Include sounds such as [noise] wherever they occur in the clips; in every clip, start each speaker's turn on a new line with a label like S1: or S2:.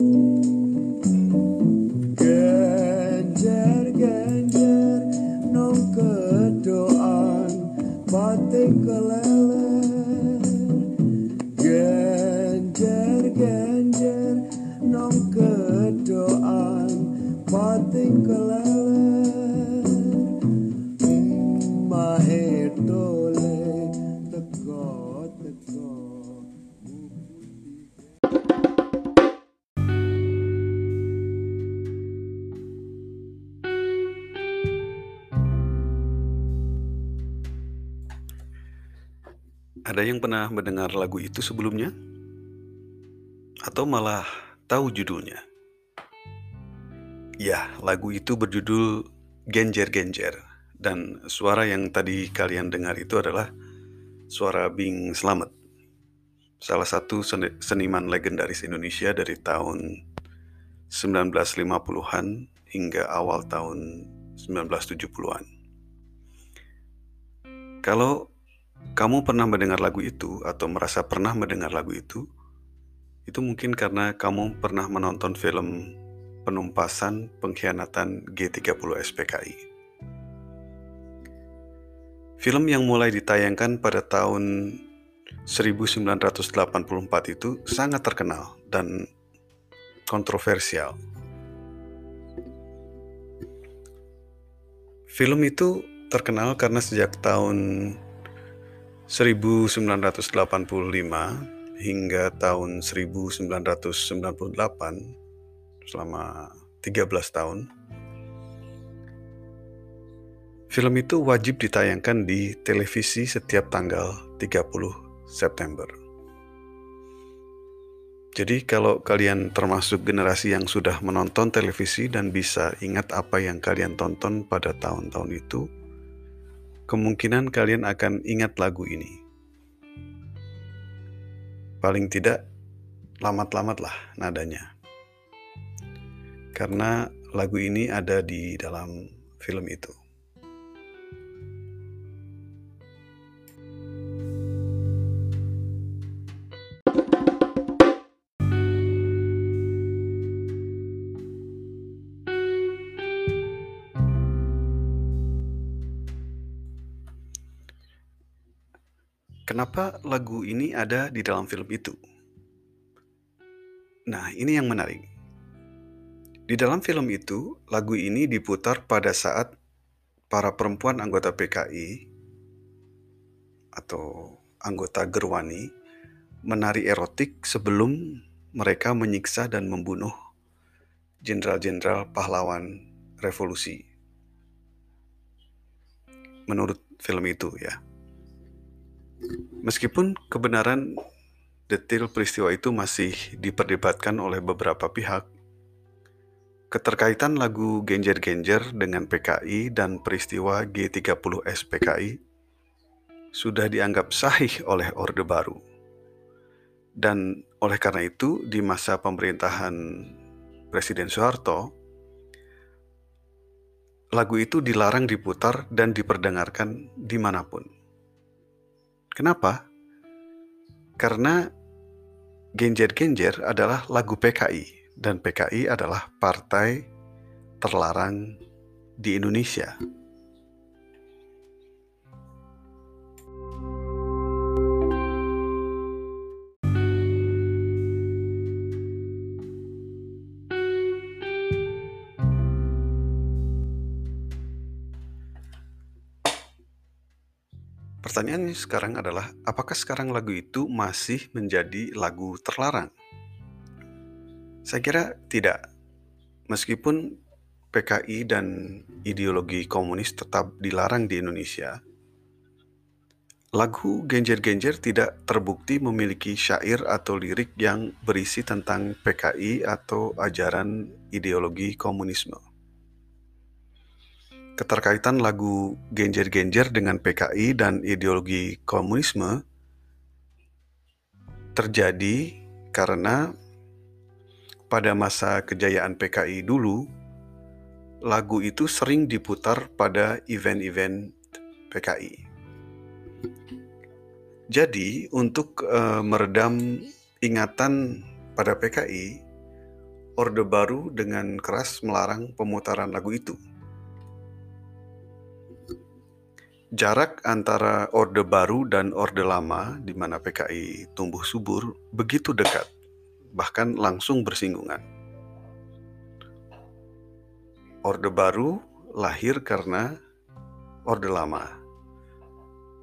S1: Genjer
S2: pernah mendengar lagu itu sebelumnya? Atau malah tahu judulnya? Ya, lagu itu berjudul Genjer Genjer dan suara yang tadi kalian dengar itu adalah suara Bing Slamet. Salah satu seni- seniman legendaris Indonesia dari tahun 1950-an hingga awal tahun 1970-an. Kalau kamu pernah mendengar lagu itu atau merasa pernah mendengar lagu itu, itu mungkin karena kamu pernah menonton film penumpasan pengkhianatan G30 SPKI. Film yang mulai ditayangkan pada tahun 1984 itu sangat terkenal dan kontroversial. Film itu terkenal karena sejak tahun 1985 hingga tahun 1998 selama 13 tahun film itu wajib ditayangkan di televisi setiap tanggal 30 September. Jadi kalau kalian termasuk generasi yang sudah menonton televisi dan bisa ingat apa yang kalian tonton pada tahun-tahun itu, kemungkinan kalian akan ingat lagu ini. Paling tidak, lamat-lamat lah nadanya. Karena lagu ini ada di dalam film itu. Kenapa lagu ini ada di dalam film itu? Nah, ini yang menarik. Di dalam film itu, lagu ini diputar pada saat para perempuan anggota PKI atau anggota Gerwani menari erotik sebelum mereka menyiksa dan membunuh jenderal-jenderal pahlawan revolusi. Menurut film itu ya. Meskipun kebenaran detail peristiwa itu masih diperdebatkan oleh beberapa pihak, keterkaitan lagu Genjer-Genjer dengan PKI dan peristiwa G30 SPKI sudah dianggap sahih oleh Orde Baru. Dan oleh karena itu, di masa pemerintahan Presiden Soeharto, lagu itu dilarang diputar dan diperdengarkan di mana pun. Kenapa? Karena Genjer-Genjer adalah lagu PKI dan PKI adalah partai terlarang di Indonesia. Pertanyaannya sekarang adalah, apakah sekarang lagu itu masih menjadi lagu terlarang? Saya kira tidak. Meskipun PKI dan ideologi komunis tetap dilarang di Indonesia, lagu Genjer-Genjer tidak terbukti memiliki syair atau lirik yang berisi tentang PKI atau ajaran ideologi komunisme. Keterkaitan lagu Genjer-Genjer dengan PKI dan ideologi komunisme terjadi karena pada masa kejayaan PKI dulu, lagu itu sering diputar pada event-event PKI. Jadi, untuk eh, meredam ingatan pada PKI, Orde Baru dengan keras melarang pemutaran lagu itu. Jarak antara Orde Baru dan Orde Lama, di mana PKI tumbuh subur, begitu dekat, bahkan langsung bersinggungan. Orde Baru lahir karena Orde Lama.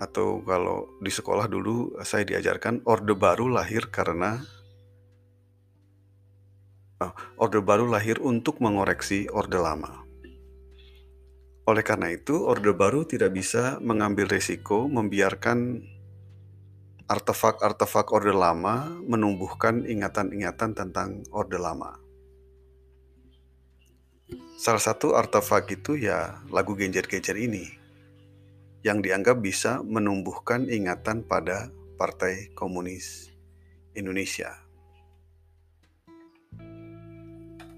S2: Atau kalau di sekolah dulu saya diajarkan Orde Baru lahir karena oh, Orde Baru lahir untuk mengoreksi Orde Lama. Oleh karena itu, Orde Baru tidak bisa mengambil risiko membiarkan artefak-artefak Orde Lama menumbuhkan ingatan-ingatan tentang Orde Lama. Salah satu artefak itu ya lagu Genjer-Genjer ini, yang dianggap bisa menumbuhkan ingatan pada Partai Komunis Indonesia.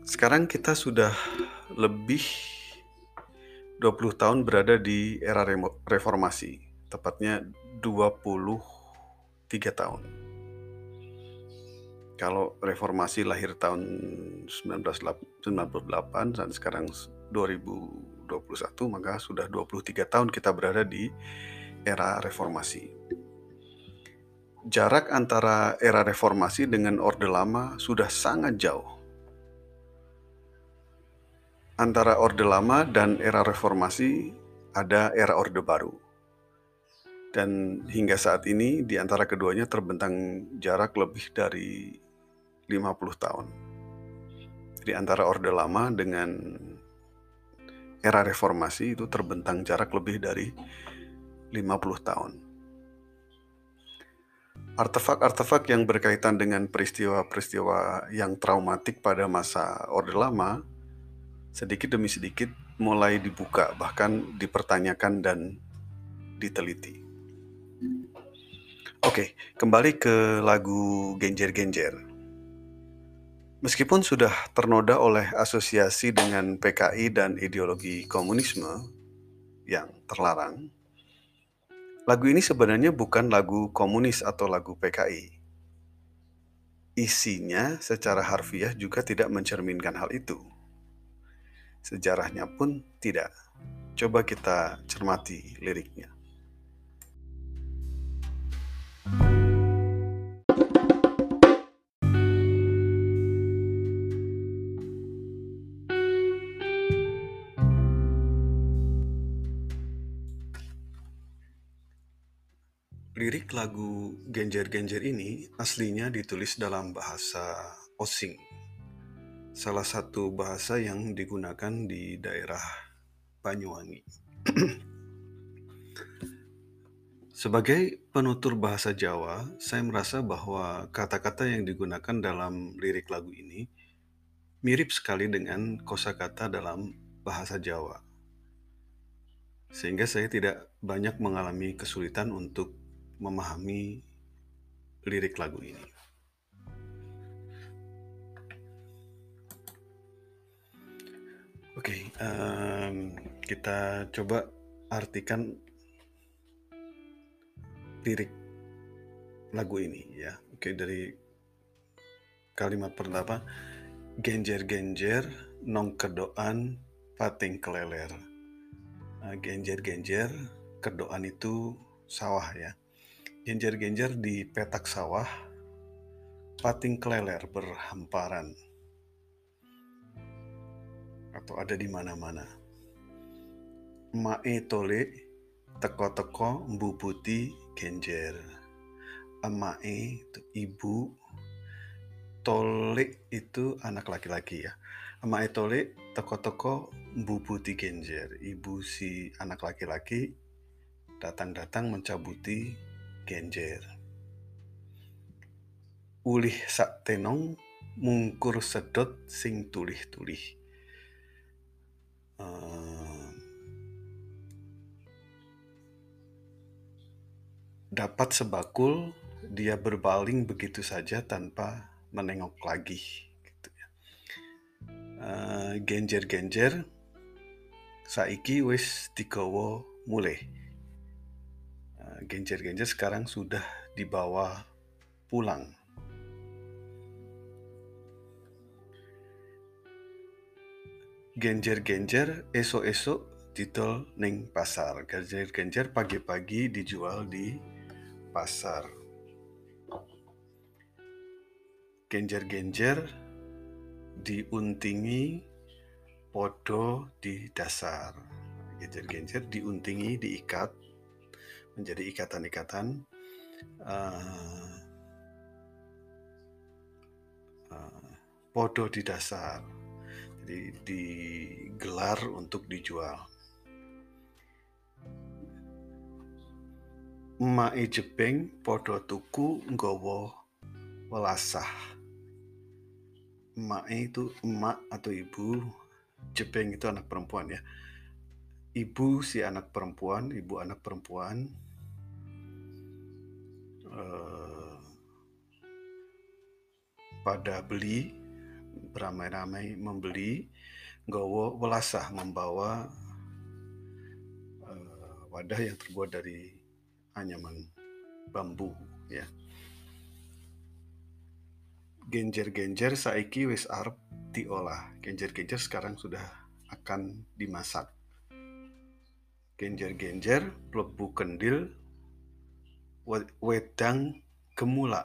S2: Sekarang kita sudah lebih 20 tahun berada di era reformasi, tepatnya 23 tahun. Kalau reformasi lahir tahun 1998 dan sekarang 2021, maka sudah 23 tahun kita berada di era reformasi. Jarak antara era reformasi dengan Orde Lama sudah sangat jauh antara Orde Lama dan era reformasi ada era Orde Baru. Dan hingga saat ini di antara keduanya terbentang jarak lebih dari 50 tahun. Di antara Orde Lama dengan era reformasi itu terbentang jarak lebih dari 50 tahun. Artefak-artefak yang berkaitan dengan peristiwa-peristiwa yang traumatik pada masa Orde Lama sedikit demi sedikit mulai dibuka, bahkan dipertanyakan dan diteliti. Oke, kembali ke lagu Genjer-Genjer. Meskipun sudah ternoda oleh asosiasi dengan PKI dan ideologi komunisme yang terlarang, lagu ini sebenarnya bukan lagu komunis atau lagu PKI. Isinya secara harfiah juga tidak mencerminkan hal itu sejarahnya pun tidak. Coba kita cermati liriknya. Lirik lagu Genjer-Genjer ini aslinya ditulis dalam bahasa Osing salah satu bahasa yang digunakan di daerah Banyuwangi. [clears throat] Sebagai penutur bahasa Jawa, saya merasa bahwa kata-kata yang digunakan dalam lirik lagu ini mirip sekali dengan kosakata dalam bahasa Jawa. Sehingga saya tidak banyak mengalami kesulitan untuk memahami lirik lagu ini. Oke, okay, um, kita coba artikan lirik lagu ini ya. Oke, okay, dari kalimat pertama, genjer-genjer nong kedoan pating keleler. Uh, genjer-genjer kedoan itu sawah ya. Genjer-genjer di petak sawah, pating keleler berhamparan atau ada di mana-mana. Mae tole teko-teko mbu putih genjer. Mae itu ibu, tole itu anak laki-laki ya. Mae tole teko-teko mbu putih genjer. Ibu si anak laki-laki datang-datang mencabuti genjer. Ulih sak tenong mungkur sedot sing tulih-tulih dapat sebakul dia berbaling begitu saja tanpa menengok lagi gitu ya. Uh, genjer-genjer saiki wis digawa mulai uh, genjer-genjer sekarang sudah dibawa pulang genjer-genjer esok-esok didol ning pasar. Genjer-genjer pagi-pagi dijual di pasar. Genjer-genjer diuntingi podo di dasar. Genjer-genjer diuntingi diikat menjadi ikatan-ikatan uh, uh, podo di dasar. Jadi digelar untuk dijual. Mae jebeng podo tuku nggawa welasah. Mae itu emak atau ibu, jebeng itu anak perempuan ya. Ibu si anak perempuan, ibu anak perempuan eh, pada beli beramai-ramai membeli nggawa welasah membawa eh, wadah yang terbuat dari anyaman bambu ya. Genjer-genjer saiki wis arep diolah. Genjer-genjer sekarang sudah akan dimasak. Genjer-genjer mlebu kendil we- wedang gemula.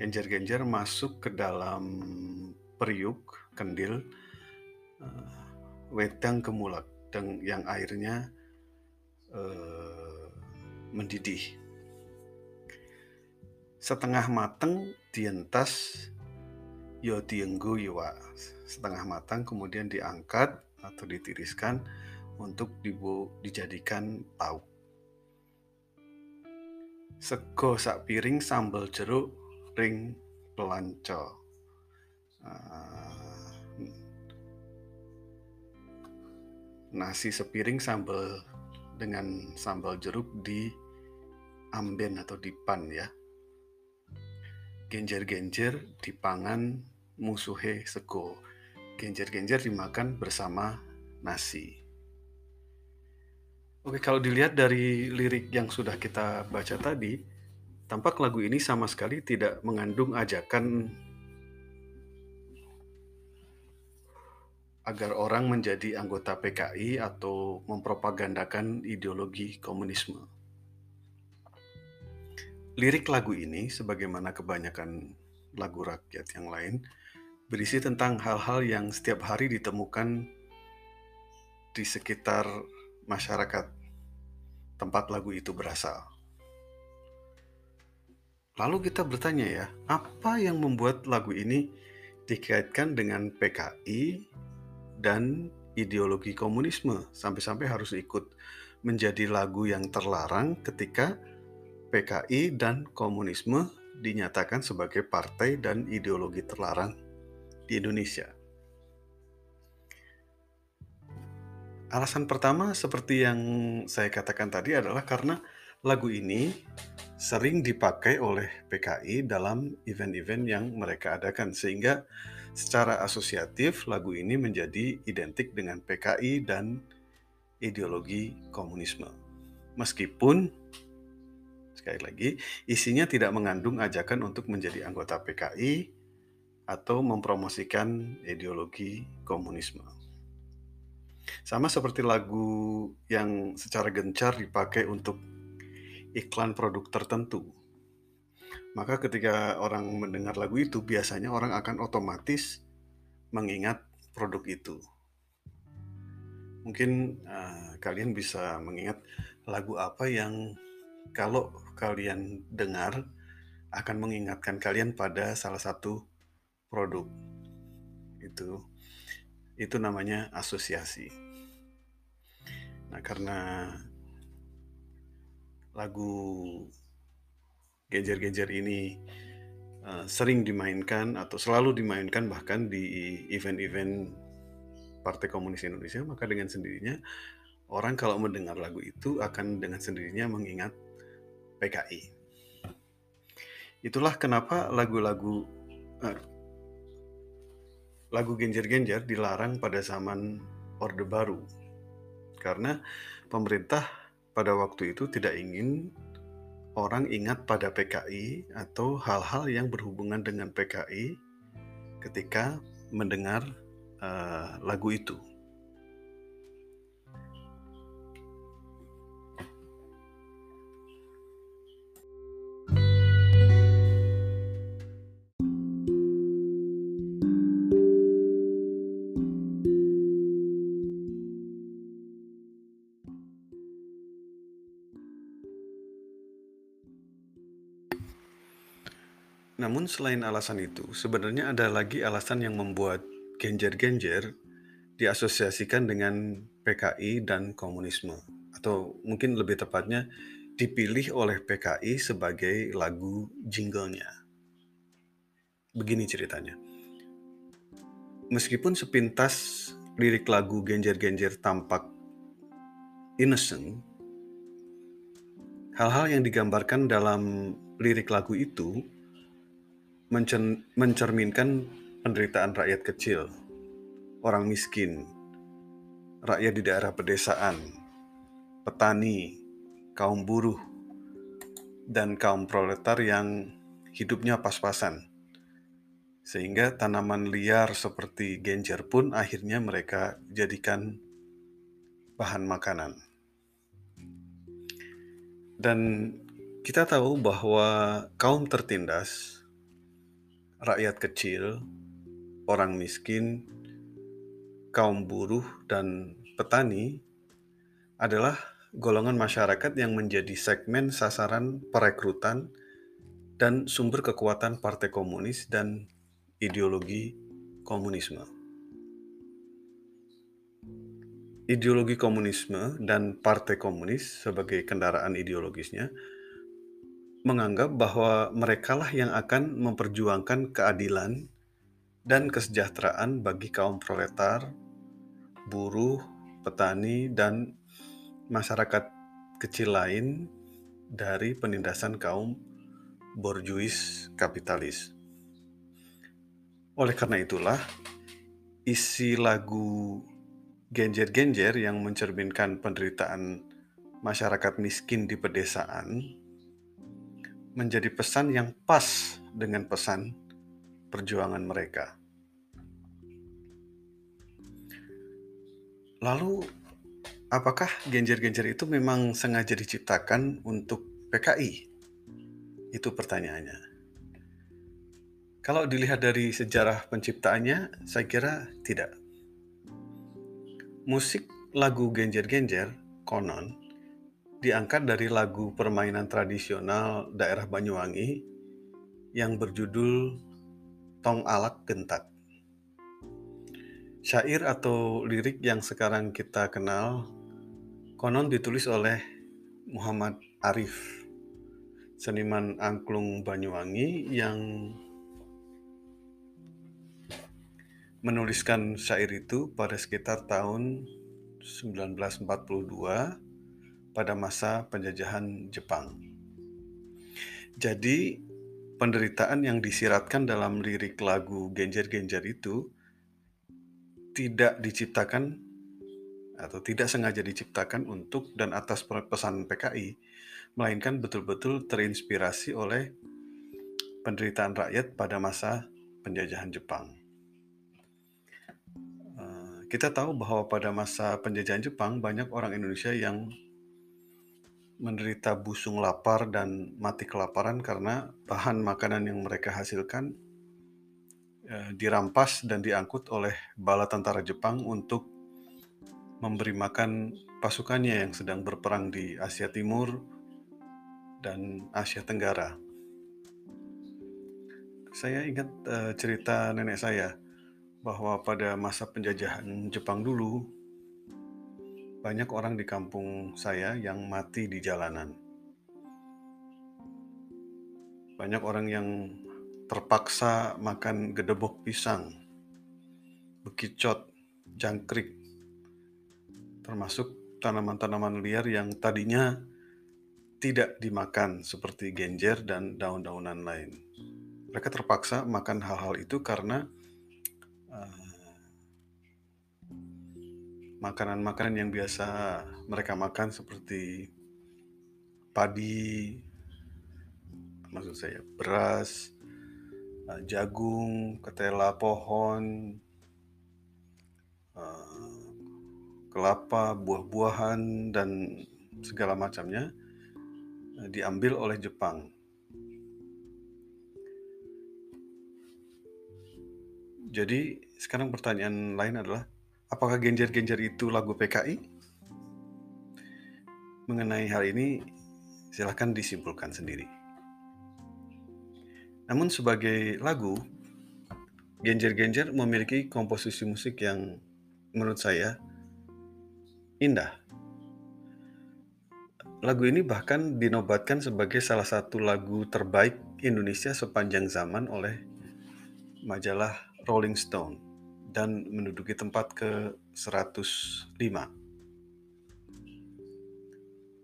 S2: Genjer-genjer masuk ke dalam periuk kendil eh, wedang gemulak dan yang airnya eh, mendidih. Setengah mateng dientas yo dienggo yo Wak. setengah matang kemudian diangkat atau ditiriskan untuk dibu dijadikan lauk. Sego sak piring sambal jeruk ring pelanco. Ah, nasi sepiring sambal dengan sambal jeruk di amben atau dipan ya. Genjer-genjer dipangan musuhe sego. Genjer-genjer dimakan bersama nasi. Oke, kalau dilihat dari lirik yang sudah kita baca tadi, tampak lagu ini sama sekali tidak mengandung ajakan agar orang menjadi anggota PKI atau mempropagandakan ideologi komunisme. Lirik lagu ini, sebagaimana kebanyakan lagu rakyat yang lain, berisi tentang hal-hal yang setiap hari ditemukan di sekitar masyarakat tempat lagu itu berasal. Lalu kita bertanya ya, apa yang membuat lagu ini dikaitkan dengan PKI dan ideologi komunisme sampai-sampai harus ikut menjadi lagu yang terlarang ketika PKI dan komunisme dinyatakan sebagai partai dan ideologi terlarang di Indonesia. Alasan pertama seperti yang saya katakan tadi adalah karena lagu ini sering dipakai oleh PKI dalam event-event yang mereka adakan sehingga secara asosiatif lagu ini menjadi identik dengan PKI dan ideologi komunisme. Meskipun sekali lagi isinya tidak mengandung ajakan untuk menjadi anggota PKI atau mempromosikan ideologi komunisme. Sama seperti lagu yang secara gencar dipakai untuk iklan produk tertentu. Maka ketika orang mendengar lagu itu, biasanya orang akan otomatis mengingat produk itu. Mungkin uh, kalian bisa mengingat lagu apa yang kalau kalian dengar akan mengingatkan kalian pada salah satu produk. Itu itu namanya asosiasi. Nah, karena lagu Genjer-Genjer ini uh, sering dimainkan atau selalu dimainkan bahkan di event-event Partai Komunis Indonesia, maka dengan sendirinya orang kalau mendengar lagu itu akan dengan sendirinya mengingat PKI. Itulah kenapa lagu-lagu uh, lagu Genjer-Genjer dilarang pada zaman Orde Baru karena pemerintah pada waktu itu tidak ingin orang ingat pada PKI atau hal-hal yang berhubungan dengan PKI ketika mendengar uh, lagu itu. Namun selain alasan itu, sebenarnya ada lagi alasan yang membuat genjer-genjer diasosiasikan dengan PKI dan komunisme. Atau mungkin lebih tepatnya dipilih oleh PKI sebagai lagu jinglenya. Begini ceritanya. Meskipun sepintas lirik lagu genjer-genjer tampak innocent, hal-hal yang digambarkan dalam lirik lagu itu mencerminkan penderitaan rakyat kecil, orang miskin, rakyat di daerah pedesaan, petani, kaum buruh, dan kaum proletar yang hidupnya pas-pasan. Sehingga tanaman liar seperti genjer pun akhirnya mereka jadikan bahan makanan. Dan kita tahu bahwa kaum tertindas, rakyat kecil, orang miskin, kaum buruh, dan petani adalah golongan masyarakat yang menjadi segmen sasaran perekrutan dan sumber kekuatan Partai Komunis dan ideologi komunisme. ideologi komunisme dan partai komunis sebagai kendaraan ideologisnya menganggap bahwa merekalah yang akan memperjuangkan keadilan dan kesejahteraan bagi kaum proletar, buruh, petani, dan masyarakat kecil lain dari penindasan kaum borjuis kapitalis. Oleh karena itulah, isi lagu genjer-genjer yang mencerminkan penderitaan masyarakat miskin di pedesaan menjadi pesan yang pas dengan pesan perjuangan mereka. Lalu, apakah genjer-genjer itu memang sengaja diciptakan untuk PKI? Itu pertanyaannya. Kalau dilihat dari sejarah penciptaannya, saya kira tidak. Musik lagu Genjer-Genjer, konon, diangkat dari lagu permainan tradisional daerah Banyuwangi yang berjudul Tong Alak Gentak. Syair atau lirik yang sekarang kita kenal konon ditulis oleh Muhammad Arif, seniman angklung Banyuwangi yang menuliskan syair itu pada sekitar tahun 1942 pada masa penjajahan Jepang. Jadi, penderitaan yang disiratkan dalam lirik lagu Genjer-Genjer itu tidak diciptakan atau tidak sengaja diciptakan untuk dan atas pesan PKI, melainkan betul-betul terinspirasi oleh penderitaan rakyat pada masa penjajahan Jepang. Kita tahu bahwa pada masa penjajahan Jepang banyak orang Indonesia yang menderita busung lapar dan mati kelaparan karena bahan makanan yang mereka hasilkan eh, dirampas dan diangkut oleh bala tentara Jepang untuk memberi makan pasukannya yang sedang berperang di Asia Timur dan Asia Tenggara. Saya ingat uh, cerita nenek saya bahwa pada masa penjajahan Jepang dulu, banyak orang di kampung saya yang mati di jalanan. Banyak orang yang terpaksa makan gedebok pisang, bekicot, jangkrik, termasuk tanaman-tanaman liar yang tadinya tidak dimakan seperti genjer dan daun-daunan lain. Mereka terpaksa makan hal-hal itu karena makanan-makanan yang biasa mereka makan seperti padi, maksud saya beras, eh, jagung, ketela pohon, eh, kelapa, buah-buahan, dan segala macamnya eh, diambil oleh Jepang. Jadi sekarang pertanyaan lain adalah Apakah genjer-genjer itu lagu PKI? Mengenai hal ini, silahkan disimpulkan sendiri. Namun sebagai lagu, Genjer-Genjer memiliki komposisi musik yang menurut saya indah. Lagu ini bahkan dinobatkan sebagai salah satu lagu terbaik Indonesia sepanjang zaman oleh majalah Rolling Stone dan menduduki tempat ke 105.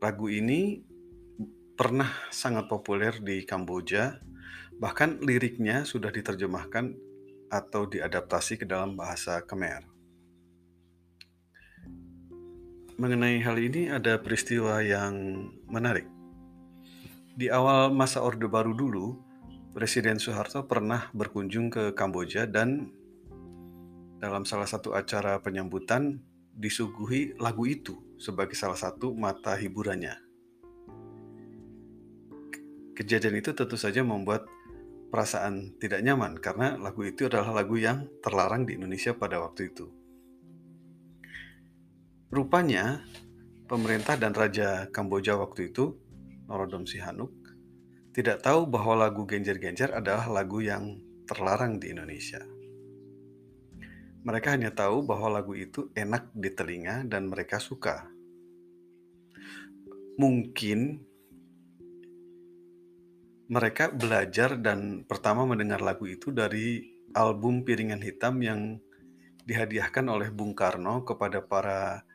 S2: Lagu ini pernah sangat populer di Kamboja, bahkan liriknya sudah diterjemahkan atau diadaptasi ke dalam bahasa Khmer. Mengenai hal ini ada peristiwa yang menarik. Di awal masa Orde Baru dulu, Presiden Soeharto pernah berkunjung ke Kamboja dan dalam salah satu acara penyambutan disuguhi lagu itu sebagai salah satu mata hiburannya. Kejadian itu tentu saja membuat perasaan tidak nyaman karena lagu itu adalah lagu yang terlarang di Indonesia pada waktu itu. Rupanya, pemerintah dan Raja Kamboja waktu itu, Norodom Sihanouk, tidak tahu bahwa lagu Genjer-Genjer adalah lagu yang terlarang di Indonesia. Mereka hanya tahu bahwa lagu itu enak di telinga dan mereka suka. Mungkin mereka belajar dan pertama mendengar lagu itu dari album Piringan Hitam yang dihadiahkan oleh Bung Karno kepada para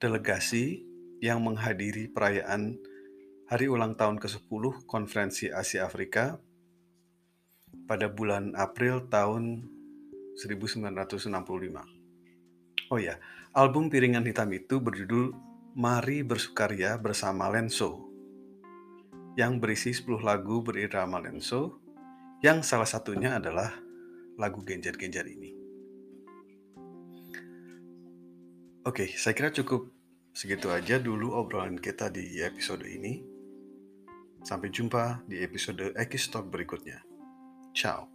S2: delegasi yang menghadiri perayaan hari ulang tahun ke-10 Konferensi Asia Afrika pada bulan April tahun 1965. Oh ya, album Piringan Hitam itu berjudul Mari Bersukaria Bersama Lenso yang berisi 10 lagu berirama Lenso yang salah satunya adalah lagu Genjar-Genjar ini. Oke, saya kira cukup segitu aja dulu obrolan kita di episode ini. Sampai jumpa di episode Ekis Talk berikutnya. Ciao.